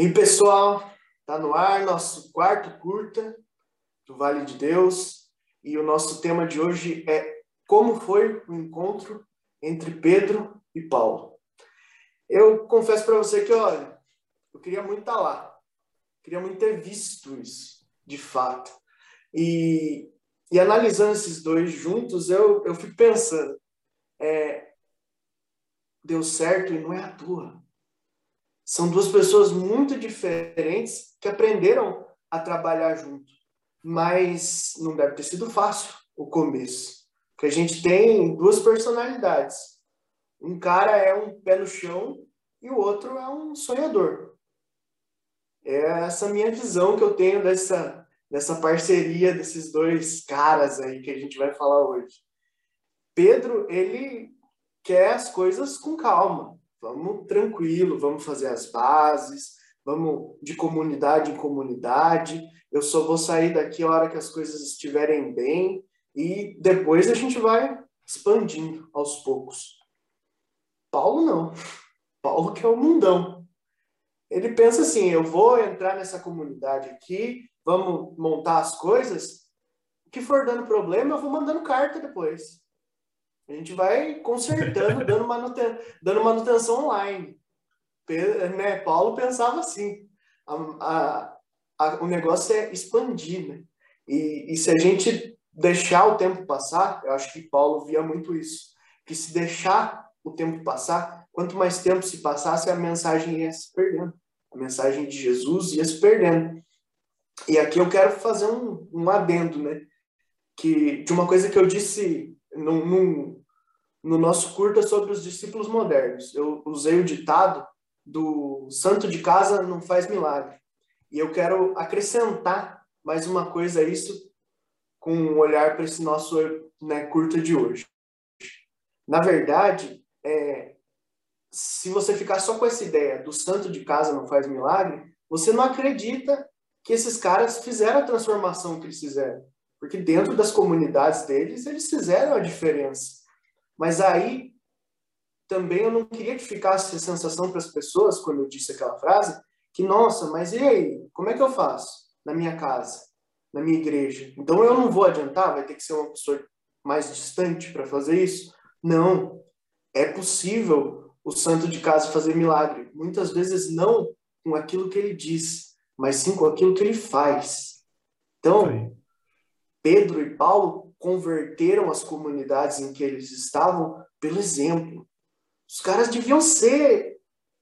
E pessoal, tá no ar nosso quarto curta do Vale de Deus e o nosso tema de hoje é como foi o encontro entre Pedro e Paulo. Eu confesso para você que, olha, eu queria muito estar tá lá, queria muito ter visto isso, de fato. E, e analisando esses dois juntos, eu, eu fico pensando, é, deu certo e não é à toa. São duas pessoas muito diferentes que aprenderam a trabalhar junto. Mas não deve ter sido fácil o começo. Porque a gente tem duas personalidades. Um cara é um pé no chão e o outro é um sonhador. É essa minha visão que eu tenho dessa, dessa parceria desses dois caras aí que a gente vai falar hoje. Pedro, ele quer as coisas com calma. Vamos tranquilo, vamos fazer as bases, vamos de comunidade em comunidade. Eu só vou sair daqui a hora que as coisas estiverem bem e depois a gente vai expandindo aos poucos. Paulo não. Paulo que é o mundão. Ele pensa assim: eu vou entrar nessa comunidade aqui, vamos montar as coisas. O que for dando problema, eu vou mandando carta depois. A gente vai consertando, dando, manuten dando manutenção online. Né? Paulo pensava assim. A, a, a, o negócio é expandir, né? E, e se a gente deixar o tempo passar, eu acho que Paulo via muito isso, que se deixar o tempo passar, quanto mais tempo se passasse, a mensagem ia se perdendo. A mensagem de Jesus ia se perdendo. E aqui eu quero fazer um, um adendo, né? Que, de uma coisa que eu disse num, num, no nosso curta sobre os discípulos modernos. Eu usei o ditado do santo de casa não faz milagre. E eu quero acrescentar mais uma coisa a isso com um olhar para esse nosso né, curta de hoje. Na verdade, é, se você ficar só com essa ideia do santo de casa não faz milagre, você não acredita que esses caras fizeram a transformação que eles fizeram. Porque dentro das comunidades deles, eles fizeram a diferença. Mas aí também eu não queria que ficasse a sensação para as pessoas, quando eu disse aquela frase, que, nossa, mas e aí? Como é que eu faço na minha casa, na minha igreja? Então eu não vou adiantar, vai ter que ser uma pessoa mais distante para fazer isso? Não. É possível o santo de casa fazer milagre. Muitas vezes não com aquilo que ele diz, mas sim com aquilo que ele faz. Então, Pedro e Paulo converteram as comunidades em que eles estavam pelo exemplo. Os caras deviam ser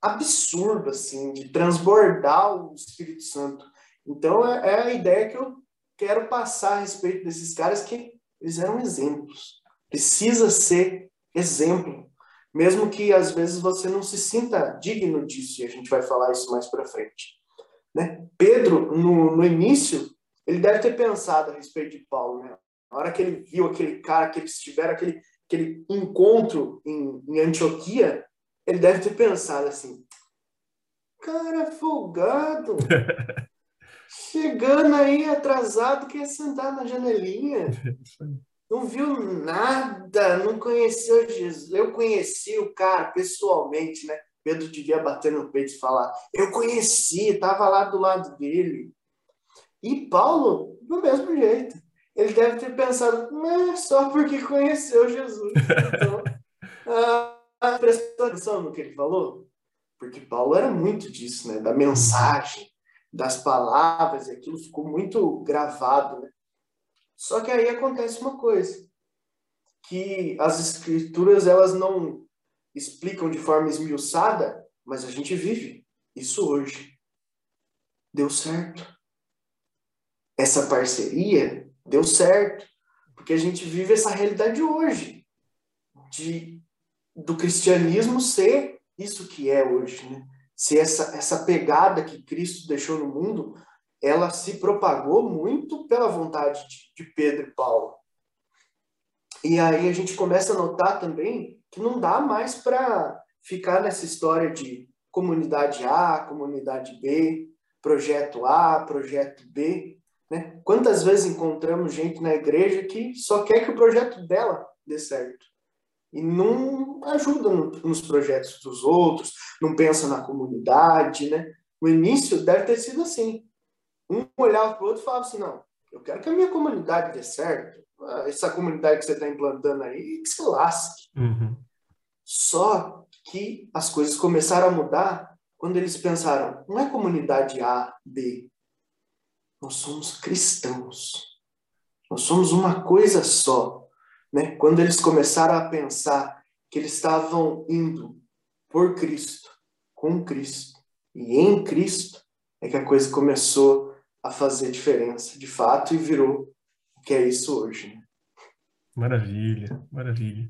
absurdo, assim, de transbordar o Espírito Santo. Então, é, é a ideia que eu quero passar a respeito desses caras, que eles eram exemplos. Precisa ser exemplo. Mesmo que, às vezes, você não se sinta digno disso, e a gente vai falar isso mais para frente. Né? Pedro, no, no início, ele deve ter pensado a respeito de Paulo, né? Na hora que ele viu aquele cara, que eles tiveram aquele, aquele encontro em, em Antioquia, ele deve ter pensado assim: cara folgado, chegando aí atrasado, quer sentar na janelinha. Não viu nada, não conheceu Jesus. Eu conheci o cara pessoalmente, né? Pedro devia bater no peito e falar: Eu conheci, estava lá do lado dele. E Paulo, do mesmo jeito ele deve ter pensado, não, só porque conheceu Jesus. Então, ah, prestou atenção no que ele falou? Porque Paulo era muito disso, né? Da mensagem, das palavras, e aquilo ficou muito gravado, né? Só que aí acontece uma coisa, que as escrituras, elas não explicam de forma esmiuçada, mas a gente vive isso hoje. Deu certo. Essa parceria deu certo, porque a gente vive essa realidade hoje, de, do cristianismo ser isso que é hoje, né? Ser essa, essa pegada que Cristo deixou no mundo, ela se propagou muito pela vontade de, de Pedro e Paulo. E aí a gente começa a notar também que não dá mais para ficar nessa história de comunidade A, comunidade B, projeto A, projeto B. Né? Quantas vezes encontramos gente na igreja que só quer que o projeto dela dê certo e não ajuda no, nos projetos dos outros, não pensa na comunidade, né? o início deve ter sido assim. Um olhava para o outro e falava assim, não, eu quero que a minha comunidade dê certo. Essa comunidade que você está implantando aí, que se lasque. Uhum. Só que as coisas começaram a mudar quando eles pensaram, não é comunidade A, B. Nós somos cristãos. Nós somos uma coisa só. Né? Quando eles começaram a pensar que eles estavam indo por Cristo, com Cristo e em Cristo, é que a coisa começou a fazer diferença, de fato, e virou o que é isso hoje. Né? Maravilha, maravilha.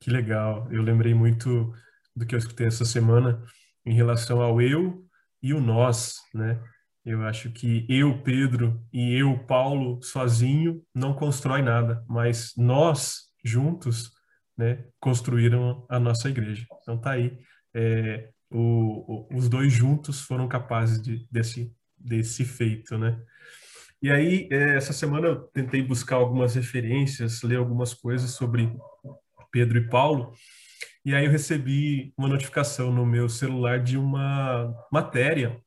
Que legal. Eu lembrei muito do que eu escutei essa semana em relação ao eu e o nós, né? Eu acho que eu, Pedro, e eu, Paulo, sozinho, não constrói nada, mas nós, juntos, né, construíram a nossa igreja. Então tá aí, é, o, o, os dois juntos foram capazes de, desse, desse feito, né? E aí, é, essa semana eu tentei buscar algumas referências, ler algumas coisas sobre Pedro e Paulo, e aí eu recebi uma notificação no meu celular de uma matéria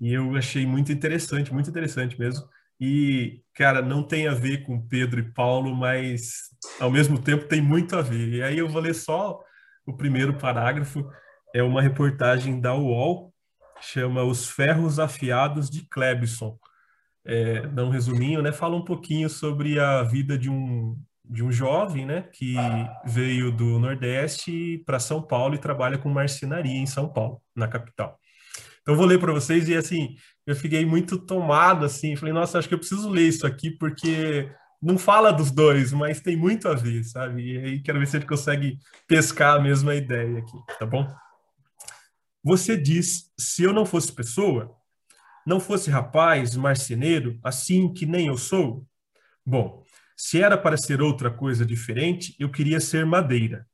e eu achei muito interessante, muito interessante mesmo. E, cara, não tem a ver com Pedro e Paulo, mas ao mesmo tempo tem muito a ver. E aí eu vou ler só o primeiro parágrafo. É uma reportagem da UOL, chama Os Ferros Afiados de Klebson. É, dá um resuminho, né? Fala um pouquinho sobre a vida de um, de um jovem, né? Que veio do Nordeste para São Paulo e trabalha com marcenaria em São Paulo, na capital. Então, vou ler para vocês e, assim, eu fiquei muito tomado, assim, falei, nossa, acho que eu preciso ler isso aqui, porque não fala dos dois, mas tem muito a ver, sabe? E aí quero ver se ele consegue pescar a mesma ideia aqui, tá bom? Você diz, se eu não fosse pessoa, não fosse rapaz, marceneiro, assim que nem eu sou? Bom, se era para ser outra coisa diferente, eu queria ser madeira.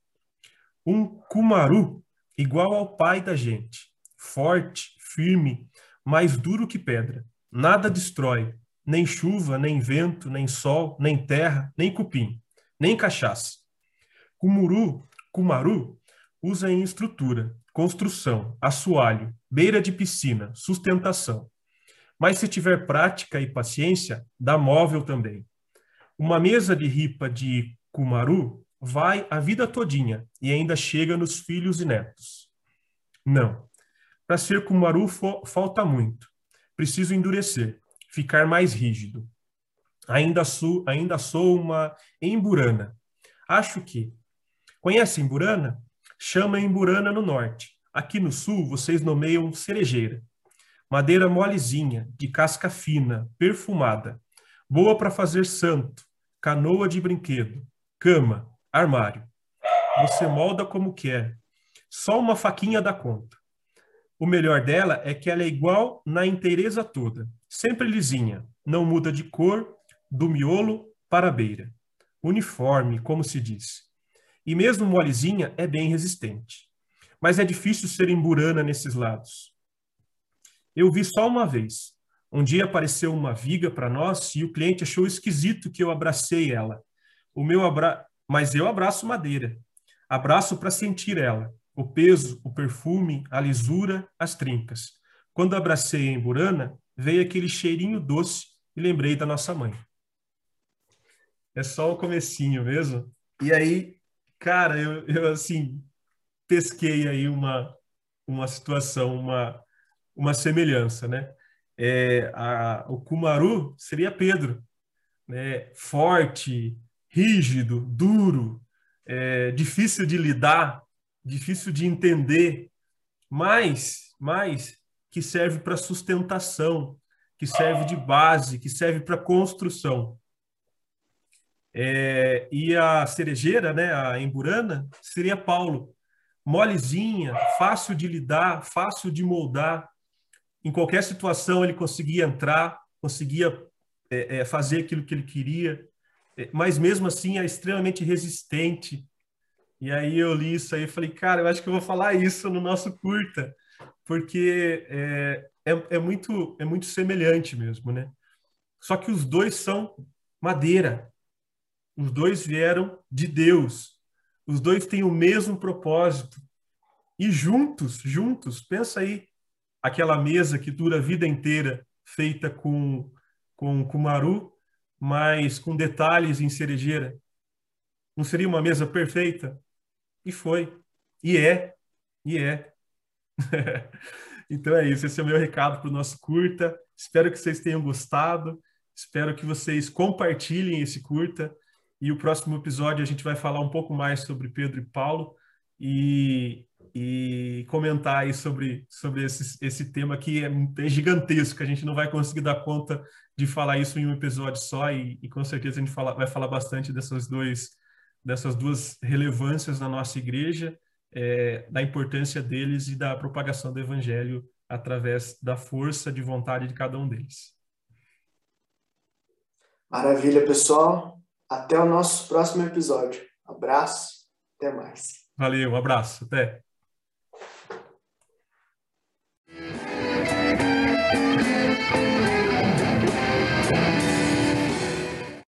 Um cumaru igual ao pai da gente, forte, firme, mais duro que pedra. Nada destrói, nem chuva, nem vento, nem sol, nem terra, nem cupim, nem cachaça. Cumuru, cumaru, usa em estrutura, construção, assoalho, beira de piscina, sustentação. Mas se tiver prática e paciência, dá móvel também. Uma mesa de ripa de cumaru vai a vida todinha e ainda chega nos filhos e netos. Não, para ser Kumaru falta muito. Preciso endurecer, ficar mais rígido. Ainda sou, ainda sou uma emburana. Acho que. Conhece emburana? Chama emburana no norte. Aqui no sul vocês nomeiam cerejeira. Madeira molezinha, de casca fina, perfumada. Boa para fazer santo, canoa de brinquedo, cama, armário. Você molda como quer. Só uma faquinha dá conta. O melhor dela é que ela é igual na inteireza toda, sempre lisinha, não muda de cor, do miolo para a beira. Uniforme, como se diz. E mesmo molezinha é bem resistente. Mas é difícil ser emburana nesses lados. Eu vi só uma vez. Um dia apareceu uma viga para nós e o cliente achou esquisito que eu abracei ela. O meu abra... Mas eu abraço madeira. Abraço para sentir ela o peso, o perfume, a lisura, as trincas. Quando abracei a Emburana, veio aquele cheirinho doce e lembrei da nossa mãe. É só o comecinho mesmo. E aí, cara, eu, eu assim, pesquei aí uma, uma situação, uma, uma semelhança, né? É, a, o Kumaru seria Pedro, né? Forte, rígido, duro, é, difícil de lidar, difícil de entender, mas, mas que serve para sustentação, que serve de base, que serve para construção. É, e a cerejeira, né, a emburana, seria Paulo. Molezinha, fácil de lidar, fácil de moldar. Em qualquer situação ele conseguia entrar, conseguia é, é, fazer aquilo que ele queria, é, mas mesmo assim é extremamente resistente, e aí eu li isso aí e falei, cara, eu acho que eu vou falar isso no nosso curta, porque é, é, é, muito, é muito semelhante mesmo, né? Só que os dois são madeira. Os dois vieram de Deus. Os dois têm o mesmo propósito. E juntos, juntos, pensa aí, aquela mesa que dura a vida inteira, feita com, com cumaru, mas com detalhes em cerejeira? Não seria uma mesa perfeita? E foi. E é. E é. então é isso. Esse é o meu recado para o nosso curta. Espero que vocês tenham gostado. Espero que vocês compartilhem esse curta. E o próximo episódio a gente vai falar um pouco mais sobre Pedro e Paulo e, e comentar aí sobre, sobre esse, esse tema que é, é, gigantesco, a gente não vai conseguir dar conta de falar isso em um episódio só e, e com certeza a gente fala, vai falar bastante dessas, dois, dessas duas relevâncias na nossa igreja, é, da importância deles e da propagação do evangelho através da força de vontade de cada um deles. Maravilha, pessoal. Até o nosso próximo episódio. Abraço, até mais. Valeu, um abraço, até.